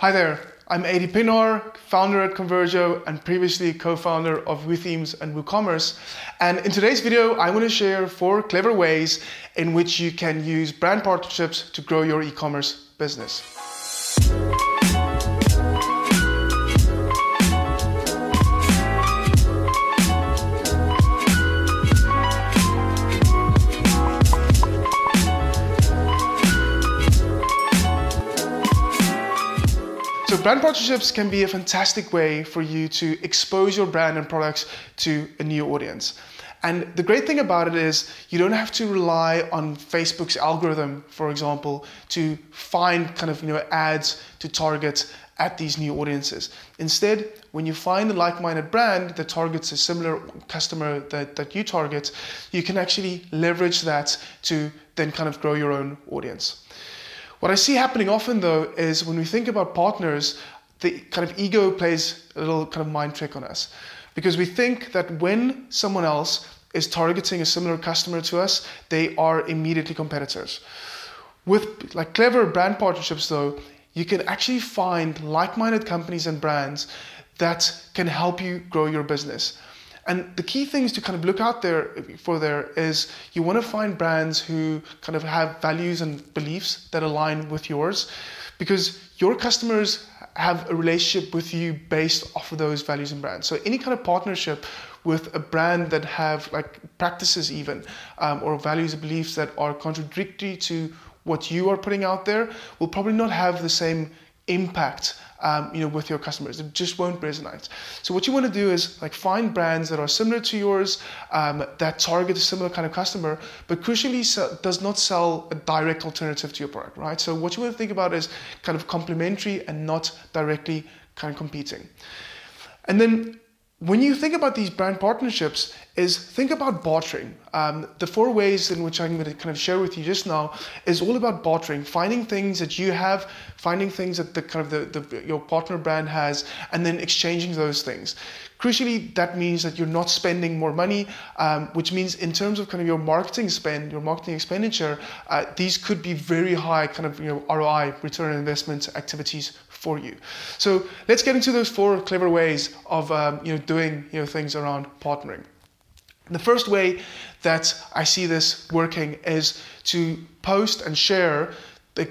Hi there, I'm Adii Pienaar, founder at Conversio and previously co-founder of WooThemes and WooCommerce. And in today's video, I want to share four clever ways in which you can use brand partnerships to grow your e-commerce business. So brand partnerships can be a fantastic way for you to expose your brand and products to a new audience. And the great thing about it is you don't have to rely on Facebook's algorithm, for example, to find kind of you know ads to target at these new audiences. Instead, when you find a like-minded brand that targets a similar customer that, that you target, you can actually leverage that to then kind of grow your own audience. What I see happening often though is when we think about partners, the kind of ego plays a little kind of mind trick on us. Because we think that when someone else is targeting a similar customer to us, they are immediately competitors. With like clever brand partnerships though, you can actually find like-minded companies and brands that can help you grow your business. And the key things to kind of look out there for there is you want to find brands who kind of have values and beliefs that align with yours because your customers have a relationship with you based off of those values and brands. So any kind of partnership with a brand that have like practices even um, or values and beliefs that are contradictory to what you are putting out there will probably not have the same impact um, you know, with your customers. It just won't resonate. So what you want to do is like find brands that are similar to yours, um, that target a similar kind of customer, but crucially does not sell a direct alternative to your product, right? So what you want to think about is kind of complementary and not directly kind of competing. And then when you think about these brand partnerships is think about bartering um, the four ways in which i'm going to kind of share with you just now is all about bartering finding things that you have finding things that the kind of the, the your partner brand has and then exchanging those things crucially that means that you're not spending more money um, which means in terms of kind of your marketing spend your marketing expenditure uh, these could be very high kind of you know roi return on investment activities for you. So let's get into those four clever ways of um, you know doing you know things around partnering. The first way that I see this working is to post and share the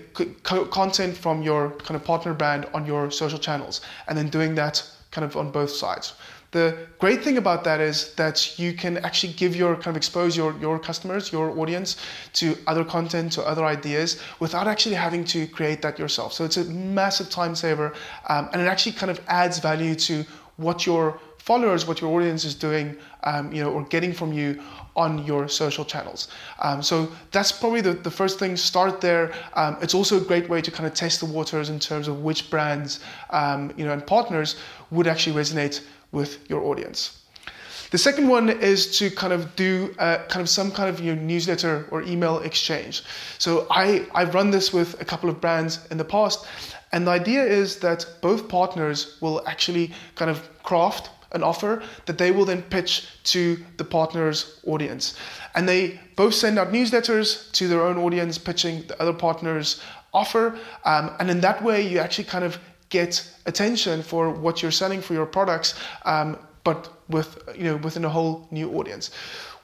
content from your kind of partner brand on your social channels, and then doing that kind of on both sides. The great thing about that is that you can actually give your kind of expose your, your customers, your audience to other content, to other ideas without actually having to create that yourself. So it's a massive time saver um, and it actually kind of adds value to what your followers, what your audience is doing, um, you know, or getting from you on your social channels. Um, so that's probably the, the first thing, start there. Um, it's also a great way to kind of test the waters in terms of which brands, um, you know, and partners would actually resonate with your audience. The second one is to kind of do uh, kind of some kind of your newsletter or email exchange. So I, I've run this with a couple of brands in the past, and the idea is that both partners will actually kind of craft an offer that they will then pitch to the partner's audience. And they both send out newsletters to their own audience, pitching the other partner's offer. Um, and in that way, you actually kind of get attention for what you're selling for your products, um, but with you know within a whole new audience.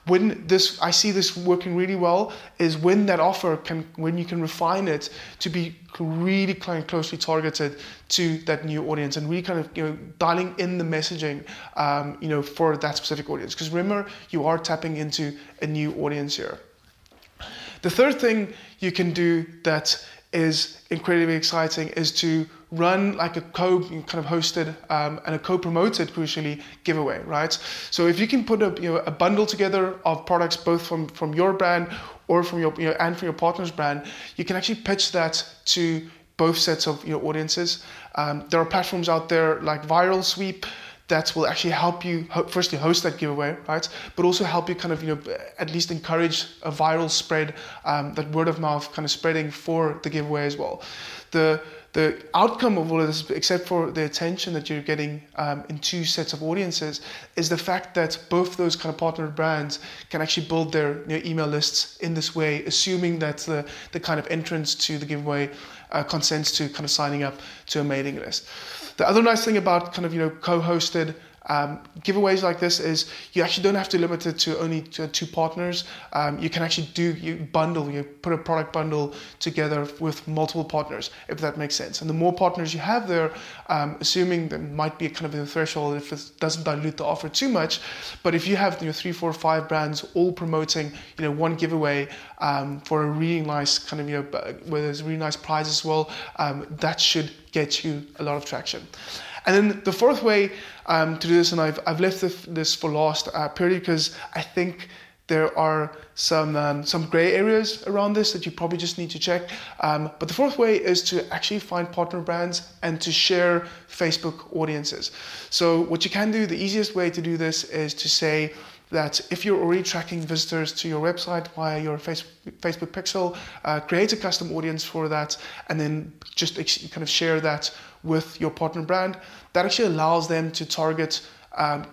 When this, I see this working really well is when that offer can, when you can refine it to be really kind of closely targeted to that new audience and really kind of you know dialing in the messaging, um, you know, for that specific audience. Because remember, you are tapping into a new audience here. The third thing you can do that is incredibly exciting is to run like a co kind of hosted um, and a co-promoted crucially giveaway right so if you can put a, you know, a bundle together of products both from from your brand or from your you know, and from your partner's brand you can actually pitch that to both sets of your audiences um, there are platforms out there like ViralSweep that will actually help you firstly host that giveaway, right? But also help you kind of you know at least encourage a viral spread, um, that word of mouth kind of spreading for the giveaway as well. The the outcome of all of this, except for the attention that you're getting um, in two sets of audiences, is the fact that both those kind of partner brands can actually build their you know, email lists in this way, assuming that the, the kind of entrance to the giveaway uh, consents to kind of signing up to a mailing list. The other nice thing about kind of you know co-hosted um, giveaways like this is you actually don't have to limit it to only two partners. Um, you can actually do you bundle, you put a product bundle together with multiple partners, if that makes sense. And the more partners you have there, um, assuming there might be a kind of a threshold if it doesn't dilute the offer too much, but if you have three, four, five brands all promoting you know one giveaway um, for a really nice kind of you know where there's a really nice prize as well, um, that should get you a lot of traction. And then the fourth way um, to do this, and I've, I've left this for last uh, purely because I think there are some um, some gray areas around this that you probably just need to check. Um, but the fourth way is to actually find partner brands and to share Facebook audiences. So what you can do, the easiest way to do this is to say that if you're already tracking visitors to your website via your Facebook, Pixel, uh, create a custom audience for that, and then just kind of share that with your partner brand. That actually allows them to target um,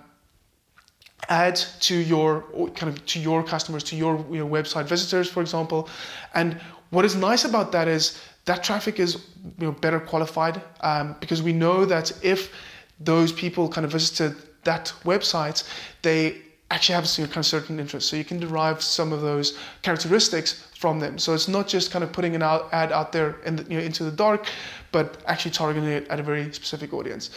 add to your kind of to your customers, to your, your website visitors, for example. And what is nice about that is that traffic is you know, better qualified um, because we know that if those people kind of visited that website, they actually have some kind of certain interest. So you can derive some of those characteristics from them. So it's not just kind of putting an ad out there in the, you know, into the dark, but actually targeting it at a very specific audience.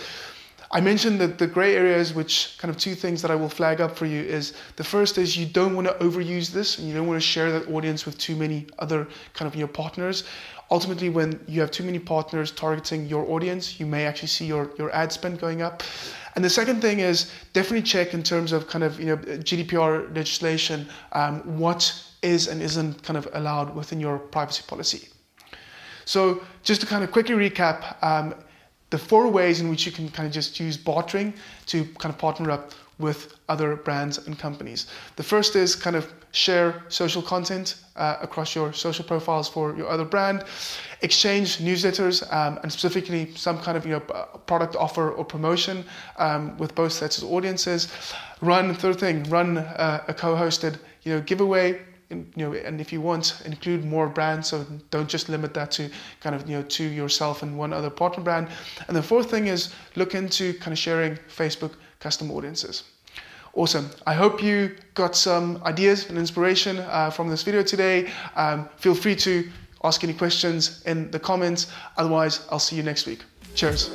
I mentioned that the gray areas, which kind of two things that I will flag up for you is the first is you don't want to overuse this and you don't want to share that audience with too many other kind of your partners. Ultimately, when you have too many partners targeting your audience, you may actually see your, your ad spend going up. And the second thing is definitely check in terms of kind of you know GDPR legislation um, what is and isn't kind of allowed within your privacy policy. So just to kind of quickly recap, um, the four ways in which you can kind of just use bartering to kind of partner up with other brands and companies. The first is kind of share social content uh, across your social profiles for your other brand, exchange newsletters, um, and specifically some kind of you know product offer or promotion um, with both sets of audiences. Run third thing, run uh, a co-hosted you know giveaway you know, and if you want, include more brands. So don't just limit that to kind of you know to yourself and one other partner brand. And the fourth thing is look into kind of sharing Facebook custom audiences. Awesome. I hope you got some ideas and inspiration uh, from this video today. Um, feel free to ask any questions in the comments. Otherwise, I'll see you next week. Cheers.